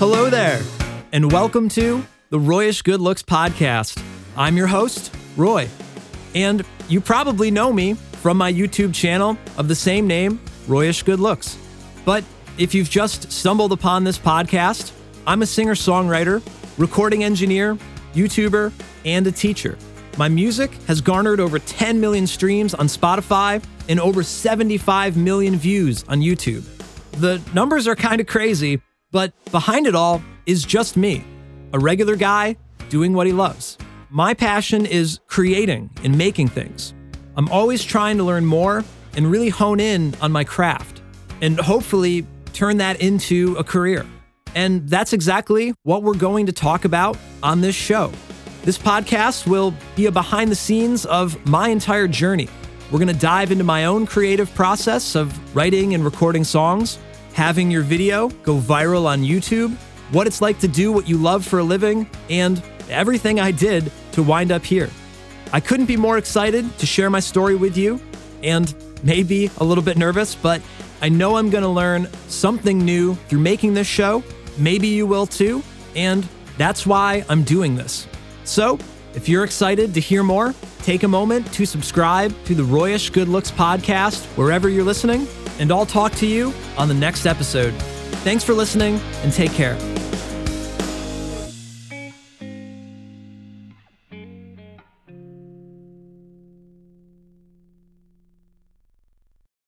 Hello there, and welcome to the Royish Good Looks Podcast. I'm your host, Roy, and you probably know me from my YouTube channel of the same name, Royish Good Looks. But if you've just stumbled upon this podcast, I'm a singer songwriter, recording engineer, YouTuber, and a teacher. My music has garnered over 10 million streams on Spotify and over 75 million views on YouTube. The numbers are kind of crazy, but behind it all is just me, a regular guy doing what he loves. My passion is creating and making things. I'm always trying to learn more and really hone in on my craft and hopefully turn that into a career. And that's exactly what we're going to talk about on this show. This podcast will be a behind the scenes of my entire journey. We're going to dive into my own creative process of writing and recording songs, having your video go viral on YouTube, what it's like to do what you love for a living, and everything I did to wind up here. I couldn't be more excited to share my story with you and maybe a little bit nervous, but I know I'm going to learn something new through making this show. Maybe you will too. And that's why I'm doing this. So, if you're excited to hear more, take a moment to subscribe to the Royish Good Looks podcast wherever you're listening, and I'll talk to you on the next episode. Thanks for listening and take care.